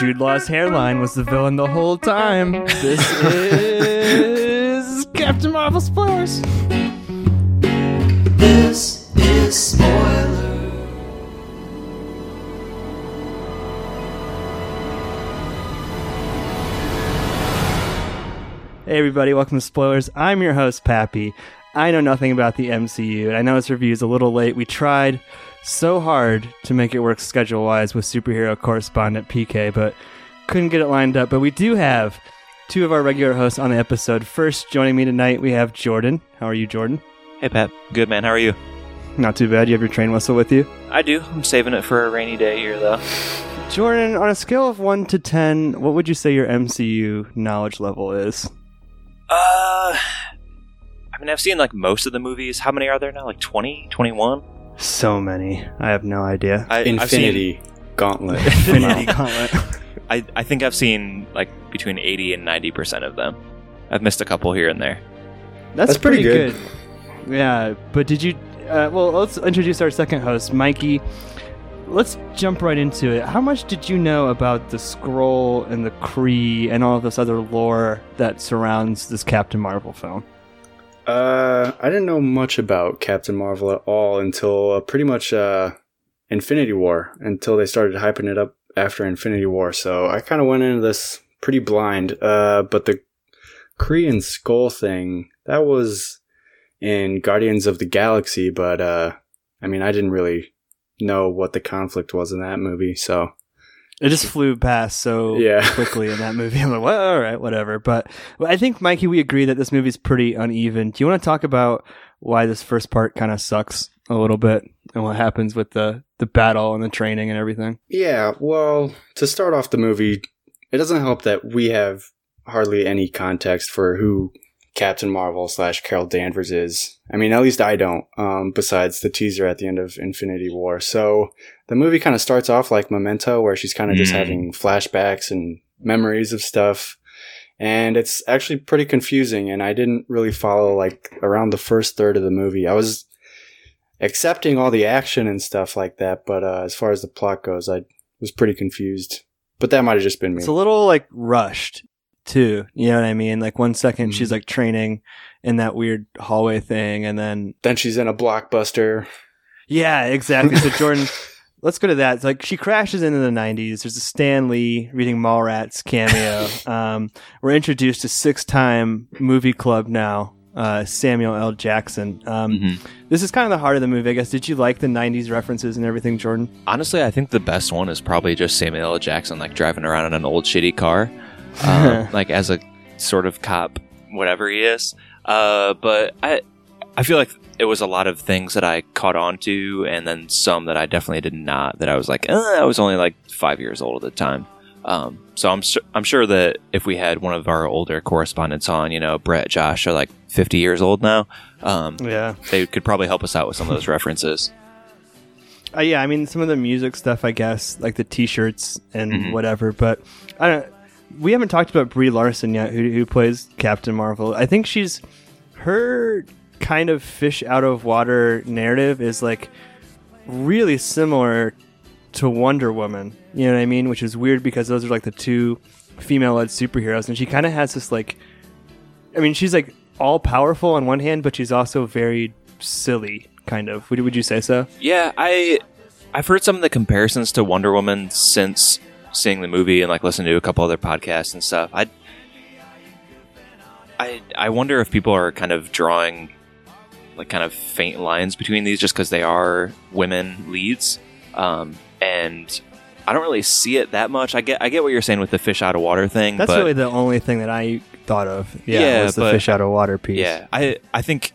Jude Law's hairline was the villain the whole time. This is Captain Marvel spoilers. This is spoilers. Hey everybody, welcome to Spoilers. I'm your host Pappy. I know nothing about the MCU, and I know this review is a little late. We tried so hard to make it work schedule wise with superhero correspondent PK, but couldn't get it lined up. But we do have two of our regular hosts on the episode. First, joining me tonight, we have Jordan. How are you, Jordan? Hey Pat, good man. How are you? Not too bad. You have your train whistle with you. I do. I'm saving it for a rainy day here, though. Jordan, on a scale of 1 to 10, what would you say your MCU knowledge level is? Uh, I mean, I've seen like most of the movies. How many are there now? Like 20, 21? So many. I have no idea. I, I've seen- Infinity Gauntlet. Infinity Gauntlet. I, I think I've seen like between 80 and 90% of them. I've missed a couple here and there. That's, That's pretty good. Yeah, but did you? Uh, well, let's introduce our second host, Mikey. Let's jump right into it. How much did you know about the Skrull and the Kree and all of this other lore that surrounds this Captain Marvel film? Uh, I didn't know much about Captain Marvel at all until uh, pretty much uh, Infinity War, until they started hyping it up after Infinity War. So I kind of went into this pretty blind. Uh, but the Kree and Skrull thing, that was in Guardians of the Galaxy, but uh, I mean, I didn't really know what the conflict was in that movie. So It just flew past so Yeah. quickly in that movie. I'm like, well, all right, whatever. But I think, Mikey, we agree that this movie's pretty uneven. Do you want to talk about why this first part kind of sucks a little bit and what happens with the, the battle and the training and everything? Yeah, well, to start off the movie, it doesn't help that we have hardly any context for who Captain Marvel slash Carol Danvers is. I mean, at least I don't, um, besides the teaser at the end of Infinity War. So the movie kind of starts off like Memento, where she's kind of just Mm. having flashbacks and memories of stuff. And it's actually pretty confusing, and I didn't really follow like around the first third of the movie. I was accepting all the action and stuff like that, but uh, as far as the plot goes, I was pretty confused. But that might have just been me. It's a little like rushed too. You know what I mean? Like one second Mhm. she's like training in that weird hallway thing, and then then she's in a blockbuster. yeah, exactly. So Jordan, let's go to that. It's like she crashes into the '90s. There's a Stan Lee reading Mallrats cameo. um, we're introduced to six-time movie club now. Uh, Samuel L. Jackson. Um, Mm-hmm. This is kind of the heart of the movie, I guess. Did you like the '90s references and everything, Jordan? Honestly, I think the best one is probably just Samuel L. Jackson like driving around in an old shitty car, um, like as a sort of cop, whatever he is. Uh, but I, I feel like it was a lot of things that I caught on to, and then some that I definitely did not. That I was like, eh, I was only like five years old at the time. Um, so I'm su- I'm sure that if we had one of our older correspondents on, you know, Brett, Josh are like 50 years old now. Um, Yeah. they could probably help us out with some of those references. Uh, yeah, I mean some of the music stuff, I guess, like the T-shirts and Mhm. whatever. But I don't. We haven't talked about Brie Larson yet, who who plays Captain Marvel. I think she's her kind of fish out of water narrative is like really similar to Wonder Woman. You know what I mean? Which is weird because those are like the two female-led superheroes, and she kind of has this like. I mean, she's like all powerful on one hand, but she's also very silly, kind of. Would, would you say so? Yeah, I I've heard some of the comparisons to Wonder Woman since seeing the movie and like listening to a couple other podcasts and stuff. I I I wonder if people are kind of drawing like kind of faint lines between these just because they are women leads, um, and I don't really see it that much. I get I get what you're saying with the fish out of water thing. That's but really the only thing that I thought of. Yeah, Yeah, was the but- fish out of water piece. Yeah, I I think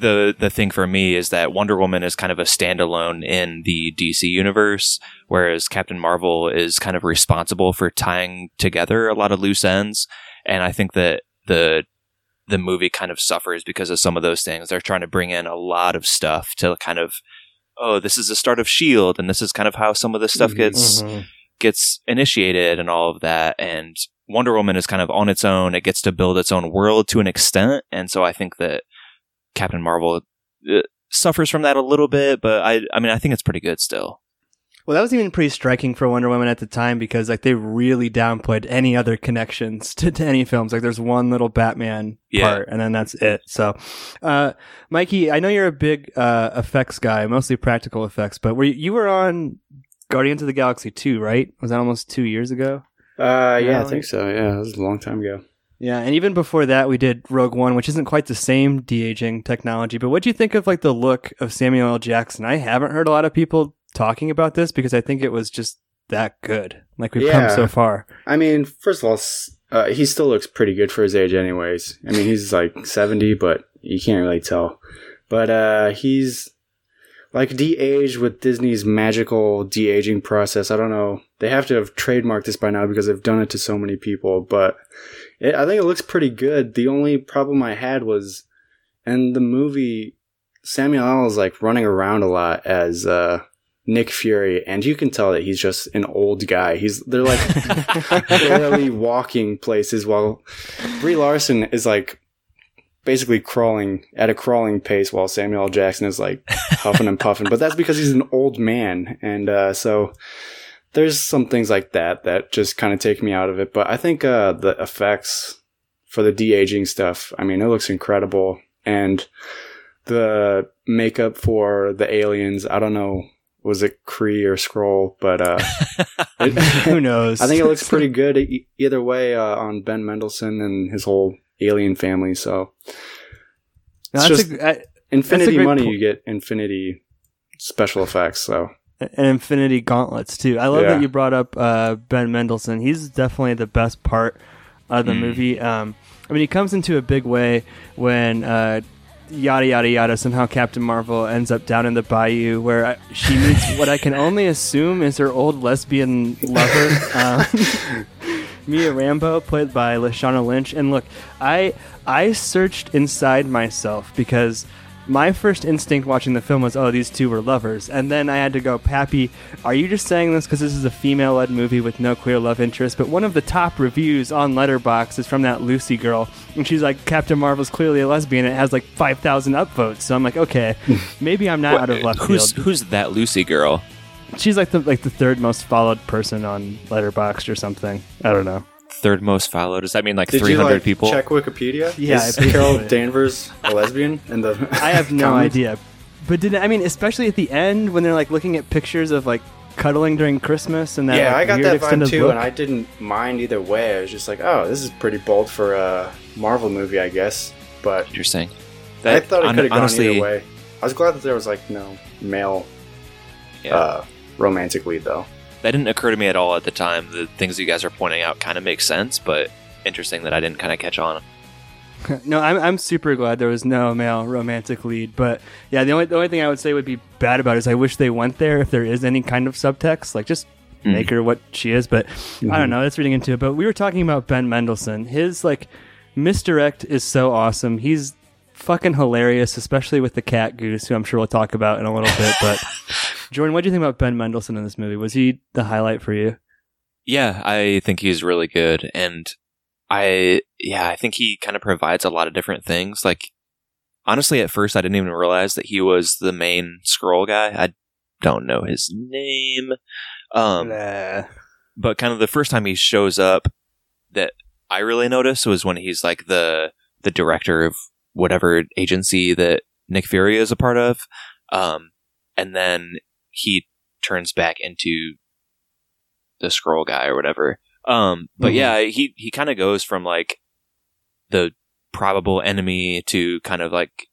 the the thing for me is that Wonder Woman is kind of a standalone in the DC universe, whereas Captain Marvel is kind of responsible for tying together a lot of loose ends, and I think that the the movie kind of suffers because of some of those things. They're trying to bring in a lot of stuff to kind of oh, this is the start of Shield, and this is kind of how some of this stuff Mhm. gets Mhm. gets initiated and all of that and Wonder Woman is kind of on its own. It gets to build its own world to an extent, and so I think that Captain Marvel uh, suffers from that a little bit. But I, I mean, I think it's pretty good still. Well, that was even pretty striking for Wonder Woman at the time because like they really downplayed any other connections to, to any films. Like there's one little Batman Yeah. part, and then that's it. So, uh, Mikey, I know you're a big uh, effects guy, mostly practical effects, but were you, you were on Guardians of the Galaxy 2, right? Was that almost two years ago? Uh, yeah, Yeah, I think so. Yeah, it was a long time ago. Yeah, and even before that, we did Rogue One, which isn't quite the same de aging technology. But what do you think of like the look of Samuel L. Jackson? I haven't heard a lot of people talking about this because I think it was just that good. Like we've Yeah. come so far. I mean, first of all, uh, he still looks pretty good for his age, anyways. I mean, he's like seventy, but you can't really tell. But uh, he's like de-aged with Disney's magical de-aging process. I don't know. They have to have trademarked this by now because they've done it to so many people. But it, I think it looks pretty good. The only problem I had was in the movie, Samuel L. is like running around a lot as uh, Nick Fury, and you can tell that he's just an old guy. He's they're like barely walking places while Brie Larson is like basically crawling at a crawling pace while Samuel L. Jackson is like huffing and puffing. But that's because he's an old man, and uh, so there's some things like that that just kind of take me out of it. But I think uh, the effects for the de aging stuff, I mean, it looks incredible, and the makeup for the aliens, I don't know. Was it Kree or Skrull? But uh, it- Who knows? I think it looks pretty good either way uh, on Ben Mendelsohn and his whole alien family. So it's that's just- a, I- infinity money, po- you get infinity special effects. So and Infinity Gauntlets too. I love Yeah. that you brought up uh, Ben Mendelsohn. He's definitely the best part of the Mm. movie. Um, I mean, he comes into a big way when uh, yada yada yada. Somehow Captain Marvel ends up down in the bayou where I, she meets what I can only assume is her old lesbian lover. um, Mia Rambeau, played by Lashana Lynch. And look, I I searched inside myself because my first instinct watching the film was, oh, these two were lovers. And then I had to go, Pappy, are you just saying this because this is a female led movie with no clear love interest? But one of the top reviews on Letterboxd is from that Lucy girl. And she's like, Captain Marvel's clearly a lesbian. It has like 5,000 upvotes. So I'm like, okay, maybe I'm not out of left who's field. who's that Lucy girl? She's like the like the third most followed person on Letterboxd or something. I don't know. Third most followed. Does that mean like did three you hundred like people? check Wikipedia? Yeah, is. Carol Danvers a lesbian? And the I have no idea. But did I mean, especially at the end when they're like looking at pictures of like cuddling during Christmas and that Yeah, like, I got weird that extended vibe too, look? and I didn't mind either way. I was just like, oh, this is pretty bold for a Marvel movie, I guess. But Interesting. I thought it could have gone honestly, either way. I was glad that there was like no male Yeah, uh, romantic lead though. that didn't occur to me at all at the time. The things you guys are pointing out kind of make sense, but interesting that I didn't kind of catch on. no, I'm, I'm super glad there was no male romantic lead. But yeah, the only the only thing I would say would be bad about it is I wish they went there if there is any kind of subtext, like just Mm. make her what she is. But I don't know. That's reading into it. But we were talking about Ben Mendelsohn. His like misdirect is so awesome. He's fucking hilarious, especially with the cat goose, who I'm sure we'll talk about in a little bit. But Jordan, what do you think about Ben Mendelsohn in this movie? Was he the highlight for you? Yeah, I think he's really good, and I yeah, I think he kind of provides a lot of different things. Like honestly, at first, I didn't even realize that he was the main Skrull guy. I don't know his name, um, Nah. but kind of the first time he shows up that I really noticed was when he's like the the director of whatever agency that Nick Fury is a part of, um, and then he turns back into the Skrull guy or whatever. Um, but Mhm. yeah, he he kind of goes from like the probable enemy to kind of like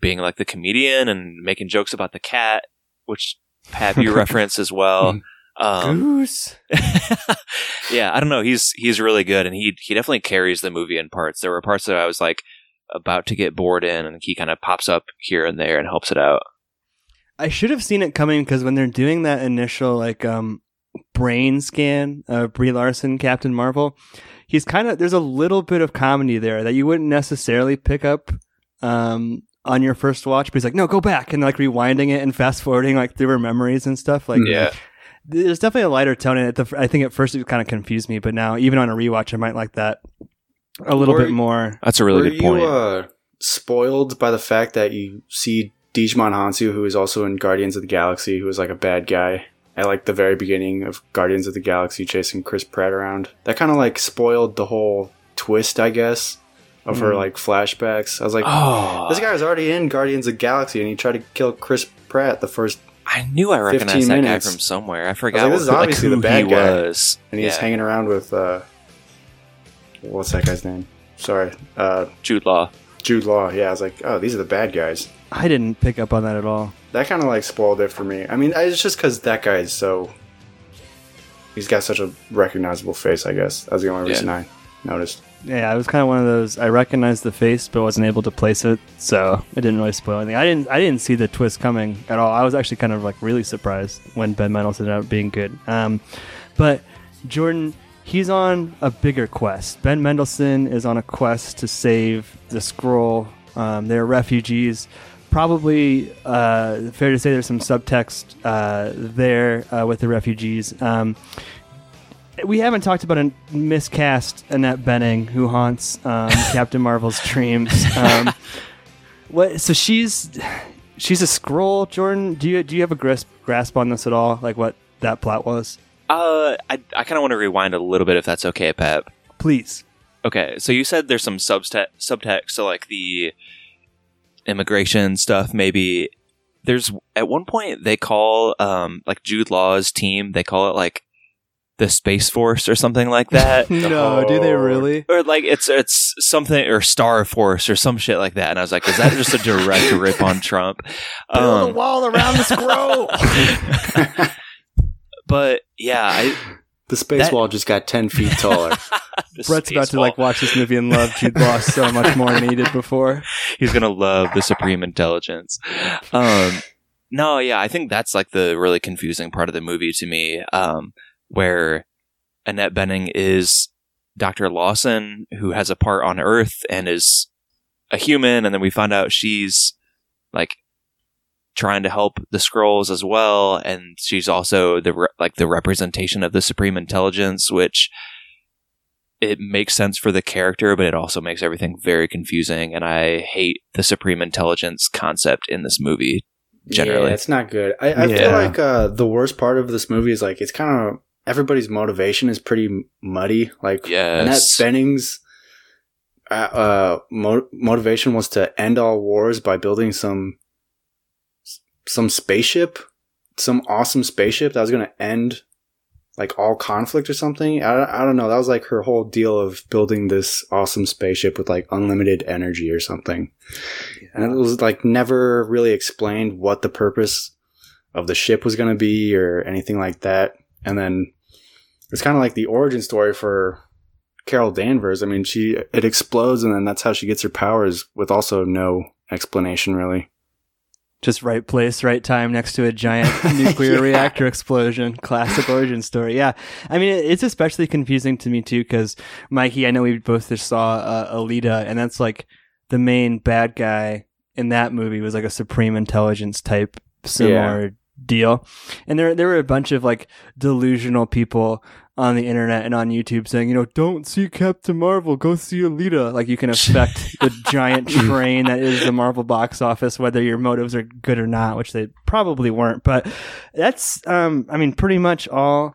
being like the comedian and making jokes about the cat, which Pat you reference as well. Um, Goose. yeah, I don't know. He's he's really good, and he he definitely carries the movie in parts. There were parts that I was like about to get bored in, and he kind of pops up here and there and helps it out. I should have seen it coming because when they're doing that initial like um brain scan of Brie Larson, Captain Marvel, he's kind of there's a little bit of comedy there that you wouldn't necessarily pick up um on your first watch. But he's like, no, go back and like rewinding it and fast forwarding like through her memories and stuff. Like, Yeah. there's definitely a lighter tone in it. I think at first it kind of confused me, but now even on a rewatch, I might like that a little Were bit more. That's a really Were good point. you uh, spoiled by the fact that you see Djimon Hounsou, who is also in Guardians of the Galaxy, who is like a bad guy, at like the very beginning of Guardians of the Galaxy chasing Chris Pratt around. That kind of like spoiled the whole twist, I guess, of her Mm. like flashbacks. I was like, Oh, this guy was already in Guardians of the Galaxy and he tried to kill Chris Pratt the first, I knew I 15 recognized that minutes. guy from somewhere. I I forgot was like, this is what- like, obviously who the bad he guy. was. and he's Yeah. hanging around with uh, what's that guy's name? Sorry, uh, Jude Law. Jude Law. Yeah, I was like, oh, these are the bad guys. I didn't pick up on that at all. That kind of like spoiled it for me. I mean, it's just because that guy is so. He's got such a recognizable face. I guess that's the only Yeah. reason I noticed. Yeah, it was kind of one of those. I recognized the face, but wasn't able to place it, so it didn't really spoil anything. I didn't. I didn't see the twist coming at all. I was actually kind of like really surprised when Ben Mendelsohn ended up being good. Um, but Jordan, he's on a bigger quest. Ben Mendelsohn is on a quest to save the Skrull. Um, they're refugees. Probably uh, fair to say there's some subtext uh, there uh, with the refugees. Um, we haven't talked about a miscast Annette Bening who haunts um, Captain Marvel's dreams. Um, what? So she's she's a Skrull. Jordan, do you do you have a grasp grasp on this at all? Like what that plot was? Uh, I, I kind of want to rewind a little bit if that's okay, Pep. Please. Okay, so you said there's some subtext, subtext, so like the immigration stuff. Maybe there's at one point they call um like Jude Law's team. They call it like the Space Force or something like that. no, do they really? Or like it's it's something or Star Force or some shit like that, and I was like, is that just a direct rip on Trump? Build um, a wall around the Skrull. But yeah, I, The space That- wall just got ten feet taller. Brett's about space to like watch this movie and love Jude Law so much more than he did before. He's gonna love the Supreme Intelligence. Um, no, yeah, I think that's like the really confusing part of the movie to me, um, where Annette Bening is Dr. Lawson, who has a part on Earth and is a human, and then we find out she's like trying to help the Skrulls as well, and she's also the re- like the representation of the Supreme Intelligence, which it makes sense for the character, but it also makes everything very confusing. And I hate the Supreme Intelligence concept in this movie. Generally. yeah, it's not good. I, I Yeah. feel like uh, the worst part of this movie is like it's kind of everybody's motivation is pretty muddy. Like Annette Yes. Bening's uh, uh, mo- motivation was to end all wars by building some some spaceship, some awesome spaceship that was going to end like all conflict or something. I, I don't know. That was like her whole deal of building this awesome spaceship with like unlimited energy or something. And it was like never really explained what the purpose of the ship was going to be or anything like that. And then it's kind of like the origin story for Carol Danvers. I mean, she it explodes and then that's how she gets her powers with also no explanation really. Just right place, right time next to a giant nuclear Yeah. reactor explosion. Classic origin story. Yeah. I mean, it's especially confusing to me too because Mikey, I know we both just saw uh, Alita, and that's like the main bad guy in that movie was like a supreme intelligence type similar deal. And there there were a bunch of like delusional people on the internet and on YouTube saying, you know, don't see Captain Marvel, go see Alita. Like you can affect the giant train that is the Marvel box office, whether your motives are good or not, which they probably weren't. But that's, um, I mean, pretty much all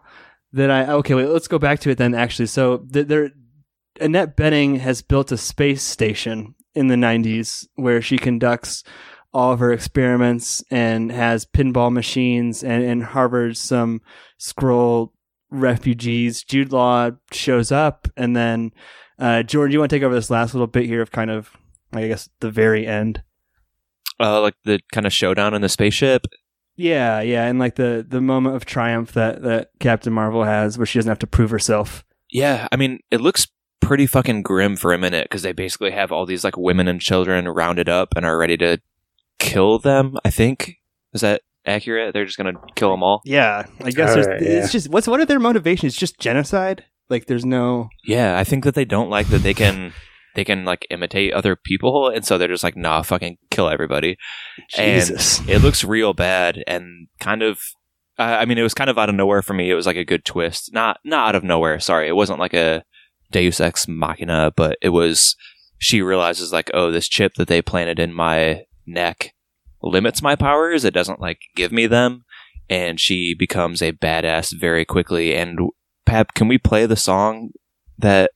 that I. Okay, wait, let's go back to it then. Actually, so th- there, Annette Bening has built a space station in the '90s where she conducts all of her experiments and has pinball machines and, and harbors some Skrull refugees. Jude Law shows up, and then uh, Jordan, you want to take over this last little bit here of kind of, I guess, the very end. Uh, like the kind of showdown in the spaceship. Yeah, yeah, and like the the moment of triumph that that Captain Marvel has, where she doesn't have to prove herself. Yeah, I mean, it looks pretty fucking grim for a minute because they basically have all these like women and children rounded up and are ready to kill them. I think is that accurate? They're just gonna kill them all. Yeah, I guess All there's, right, it's yeah. just what's what are their motivations? Just genocide? Like there's no Yeah, I think that they don't like that they can they can like imitate other people, and so they're just like, nah, fucking kill everybody. Jesus. And it looks real bad and kind of. Uh, I mean, it was kind of out of nowhere for me. It was like a good twist, not not out of nowhere. Sorry, it wasn't like a Deus Ex Machina, but it was. She realizes like, oh, this chip that they planted in my neck limits my powers. It doesn't like give me them, and she becomes a badass very quickly. And Pap, can we play the song that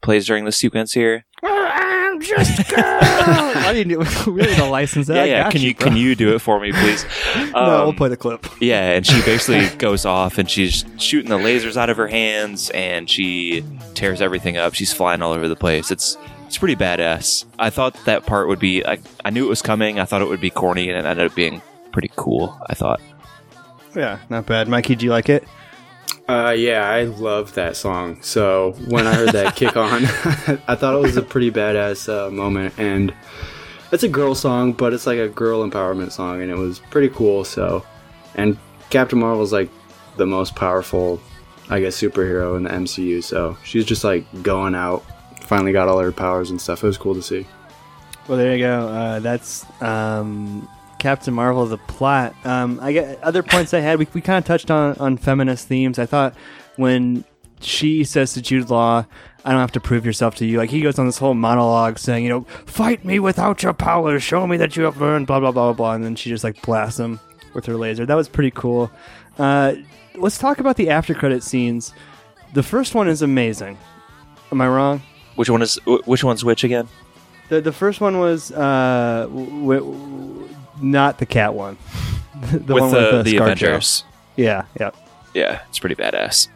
plays during the sequence here? Ah! I'm just a girl. Why do you need, we need a license that? yeah, yeah. Can you bro. can you do it for me, please? no, we'll Um, play the clip. Yeah, and she basically goes off and she's shooting the lasers out of her hands and she tears everything up. She's flying all over the place. It's it's pretty badass. I thought that part would be I, I knew it was coming. I thought it would be corny and it ended up being pretty cool. I thought. Yeah, not bad. Mikey, do you like it? Uh, yeah, I love that song. So when I heard that kick on, I thought it was a pretty badass uh, moment. And it's a girl song, but it's like a girl empowerment song, and it was pretty cool. So, and Captain Marvel's like the most powerful, I guess, superhero in the MCU. So she's just like going out, finally got all her powers and stuff. It was cool to see. Well, there you go. Uh, that's um, Captain Marvel, the plot. Um, I get other points I had. We, we kind of touched on on feminist themes. I thought when she says to Jude Law, "I don't have to prove yourself to you," like he goes on this whole monologue saying, "You know, fight me without your powers. Show me that you have learned." Blah blah blah blah blah. And then she just like blasts him with her laser. That was pretty cool. Uh, let's talk about the after credit scenes. The first one is amazing. Am I wrong? Which one is which one's which again? The the first one was uh, w- w- not the cat one. the with one the with the, the ScarJo. Avengers. Yeah, yeah, Yeah, it's pretty badass.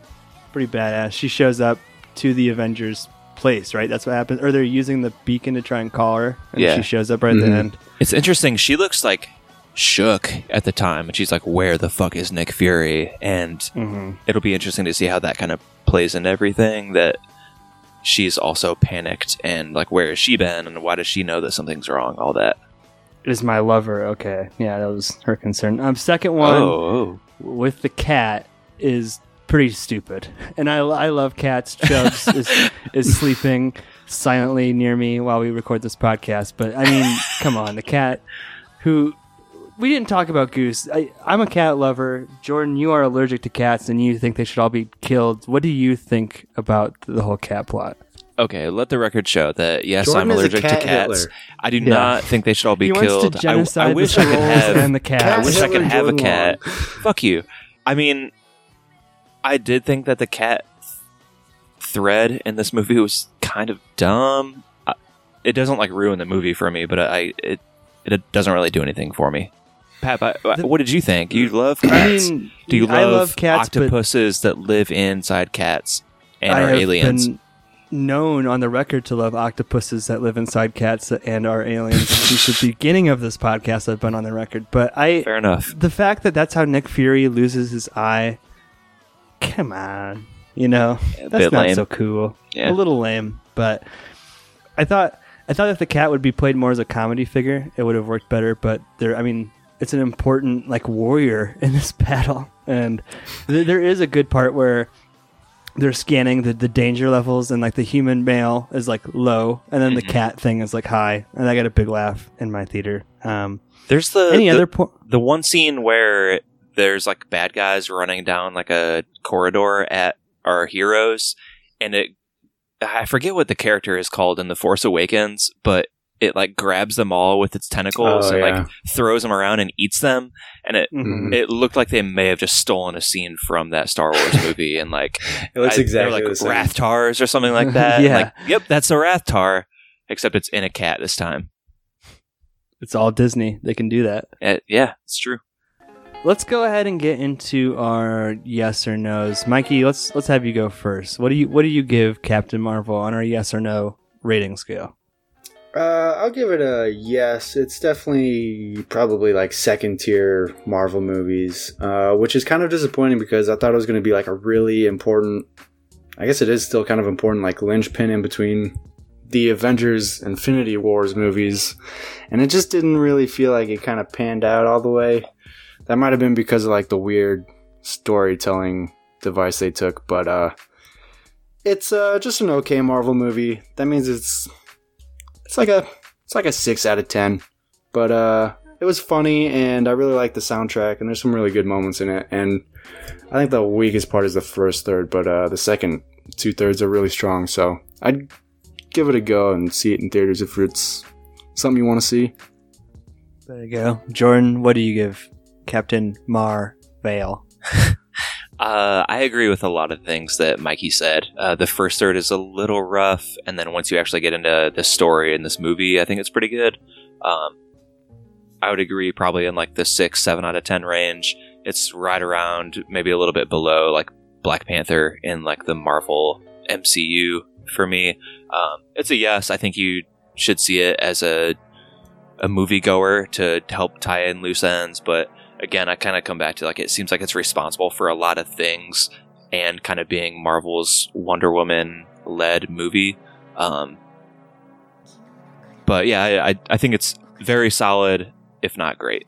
pretty badass. She shows up to the Avengers place, right? That's what happens. Or they're using the beacon to try and call her, and Yeah. she shows up right at Mhm. the end. It's interesting. She looks like shook at the time, and she's like, "Where the fuck is Nick Fury?" And Mm-hmm. it'll be interesting to see how that kind of plays into everything. That she's also panicked and like, where has she been, and why does she know that something's wrong? All that. Is my lover okay? Yeah, that was her concern. Um, second one Oh, with the cat is pretty stupid, and I, I love cats. Chubbs is is sleeping silently near me while we record this podcast. But I mean, come on, the cat who we didn't talk about Goose. I, I'm a cat lover. Jordan, you are allergic to cats, and you think they should all be killed. What do you think about the whole cat plot? Okay. Let the record show that yes, Jordan I'm is a allergic to cats. Hitler. I do Yeah. not think they should all be he killed. wants to I- genocide I, wish the I could trolls have and the cat. I wish I could and have a Jordan cat. Long. Fuck you. I mean, I did think that the cat thread in this movie was kind of dumb. I, it doesn't like ruin the movie for me, but I it it doesn't really do anything for me. Pat, I, I- what did you think? You love I cats. mean, do you love, I love cats, but octopuses that live inside cats and I are have aliens? been known on the record to love octopuses that live inside cats and are aliens. Since the beginning of this podcast, I've been on the record. But I, Fair enough. the fact that that's how Nick Fury loses his eye, come on, you know, that's not lame. so cool. Yeah. A little lame, but I thought I thought if the cat would be played more as a comedy figure, it would have worked better. But there, I mean, it's an important like warrior in this battle, and th- there is a good part where they're scanning the, the danger levels and like the human male is like low and then the Mhm. cat thing is like high and i got a big laugh in my theater um There's the any the- other point the one scene where there's like bad guys running down like a corridor at our heroes and it i forget what the character is called in the force awakens but it like grabs them all with its tentacles Oh, and yeah. like throws them around and eats them and it Mhm. it looked like they may have just stolen a scene from that Star Wars movie and like It looks I- exactly like the same. Rathtars or something like that. Yeah. Like, yep, that's a Rathtar, except it's in a cat this time. it's all disney they can do that Uh, yeah, it's true. let's go ahead and get into our yes or no's mikey let's let's have you go first what do you what do you give captain marvel on our yes or no rating scale Uh, I'll give it a yes. It's definitely probably like second tier Marvel movies, uh, which is kind of disappointing because I thought it was going to be like a really important. I guess it is still kind of important, like linchpin in between the Avengers Infinity Wars movies, and it just didn't really feel like it kind of panned out all the way. That might have been because of like the weird storytelling device they took, but uh, it's uh, just an okay Marvel movie. That means it's it's like a it's like a six out of ten. But uh it was funny and I really like the soundtrack and there's some really good moments in it. And I think the weakest part is the first third, but uh the second two thirds are really strong. So I'd give it a go and see it in theaters if it's something you want to see. there you go jordan what do you give captain Mar fail. Uh, I agree with a lot of things that Mikey said. Uh, the first third is a little rough, and then once you actually get into the story in this movie, I think it's pretty good. Um, I would agree, probably in like the six, seven out of ten range. It's right around, maybe a little bit below, like Black Panther in like the Marvel MCU for me. Um, it's a yes. I think you should see it as a a moviegoer to help tie in loose ends, but again, I kind of come back to like it seems like it's responsible for a lot of things and kind of being Marvel's Wonder Woman led movie. Um, but yeah, I, I, I think it's very solid, if not great.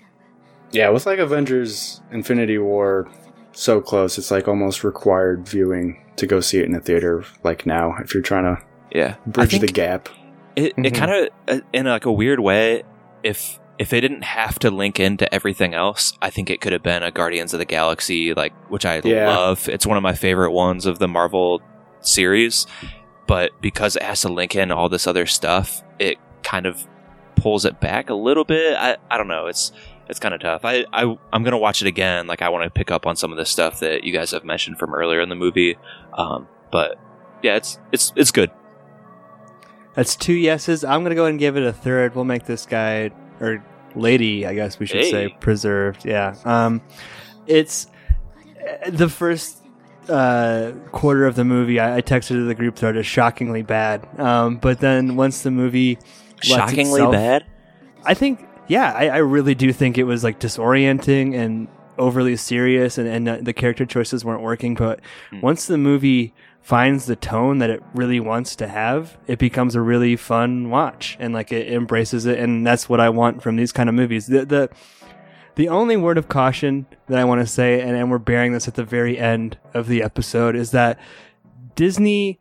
Yeah, with like Avengers Infinity War so close, it's like almost required viewing to go see it in a theater like now if you're trying to Yeah, bridge the gap. it, it Mhm. kind of in like a weird way if if they didn't have to link into everything else i think it could have been a guardians of the galaxy like which i Yeah. love. It's one of my favorite ones of the marvel series. But because it has to link in all this other stuff it kind of pulls it back a little bit. I, I don't know. It's it's kind of tough. I, I i'm gonna watch it again. Like i want to pick up on some of the stuff that you guys have mentioned from earlier in the movie. Um, but yeah it's it's it's good. That's two yeses. I'm gonna go ahead and give it a third. We'll make this guy or lady, I guess we should Hey. say, preserved. Yeah. Um, it's uh, the first uh, quarter of the movie. I, I texted to the group thread is shockingly bad. Um, but then once the movie shockingly itself- bad I think, yeah, I, I really do think it was like disorienting and overly serious, and, and uh, the character choices weren't working. But Hmm. once the movie finds the tone that it really wants to have, it becomes a really fun watch, and like it embraces it, and that's what I want from these kind of movies. The the the only word of caution that I want to say, and, and we're bearing this at the very end of the episode, is that Disney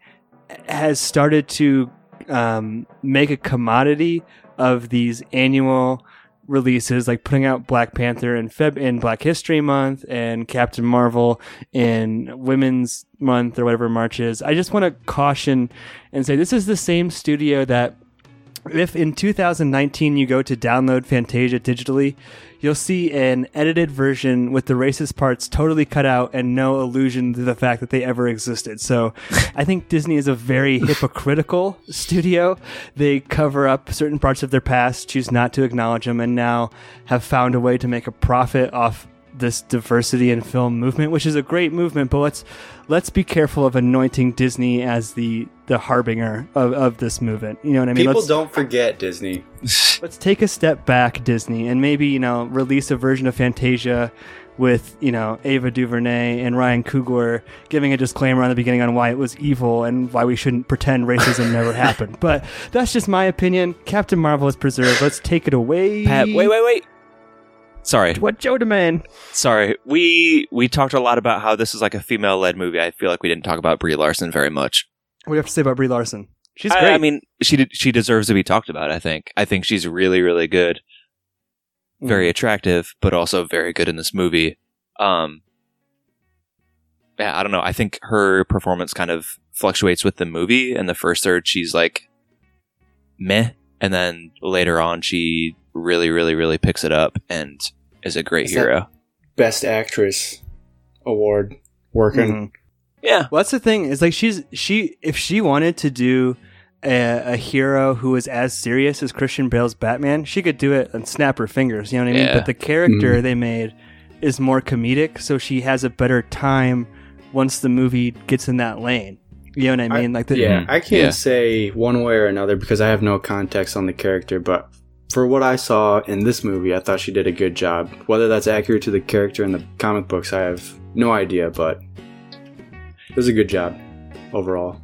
has started to um, make a commodity of these annual releases, like putting out Black Panther in Feb in Black History Month and Captain Marvel in Women's Month or whatever March is. I just want to caution and say this is the same studio that if in 2019 you go to download Fantasia digitally, you'll see an edited version with the racist parts totally cut out and no allusion to the fact that they ever existed. So I think Disney is a very hypocritical studio. They cover up certain parts of their past, choose not to acknowledge them, and now have found a way to make a profit off this diversity in film movement, which is a great movement, but let's let's be careful of anointing Disney as the the harbinger of, of this movement. You know what I mean? People let's, don't forget Disney. let's take a step back, Disney, and maybe you know release a version of Fantasia with you know Ava DuVernay and Ryan Coogler giving a disclaimer on the beginning on why it was evil and why we shouldn't pretend racism never happened. But that's just my opinion. Captain Marvel is preserved. Let's take it away. Pat, wait, wait, wait. Sorry, What Joe demand? sorry. We we talked a lot about how this is like a female led movie. I feel like we didn't talk about Brie Larson very much. What do you have to say about Brie Larson? She's I- great. I, mean, she did, she deserves to be talked about. I think. I think she's really really good, Mm. very attractive, but also very good in this movie. Um, yeah, I don't know. I think her performance kind of fluctuates with the movie. In the first third, she's like meh, and then later on, she really really really picks it up and is a great Is hero. Best Actress award working. Mhm. Yeah, Well, that's the thing. Is like she's she if she wanted to do a, a hero who was as serious as Christian Bale's Batman, she could do it and snap her fingers. You know what I mean? Yeah. But the character they made is more comedic, so she has a better time once the movie gets in that lane. You know what I I- mean? like the, Yeah, Mhm. I can't Yeah. say one way or another because I have no context on the character, but for what I saw in this movie, I thought she did a good job. Whether that's accurate to the character in the comic books, I have no idea, but it was a good job overall.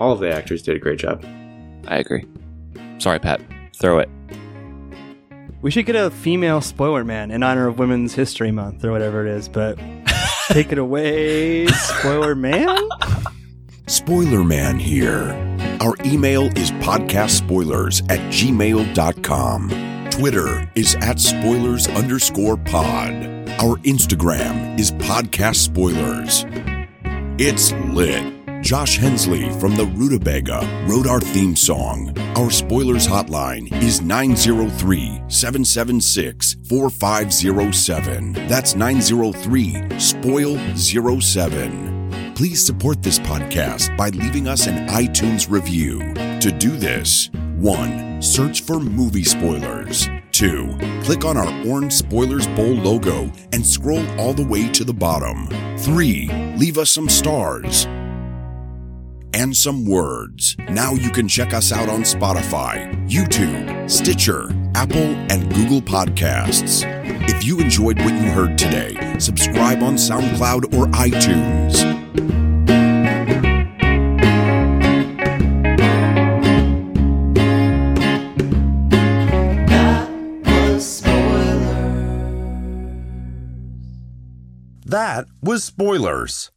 All of the actors did a great job. I agree. Sorry, Pat. Throw it. we should get a female spoiler man in honor of Women's History Month or whatever it is. But take it away, spoiler man. Spoiler Man here. Our email is podcastspoilers at gmail.com. Twitter is at spoilers underscore pod. Our Instagram is podcast spoilers. It's lit. Josh Hensley from the Rutabaga wrote our theme song. Our spoilers hotline is 903 776 4507. That's 903 Spoil 07. Please support this podcast by leaving us an iTunes review. To do this, 1. Search for movie spoilers. 2. Click on our orange Spoilers Bowl logo and scroll all the way to the bottom. 3. Leave us some stars and some words. Now you can check us out on Spotify, YouTube, Stitcher, Apple, and Google Podcasts. If you enjoyed what you heard today, subscribe on SoundCloud or iTunes. That was Spoilers.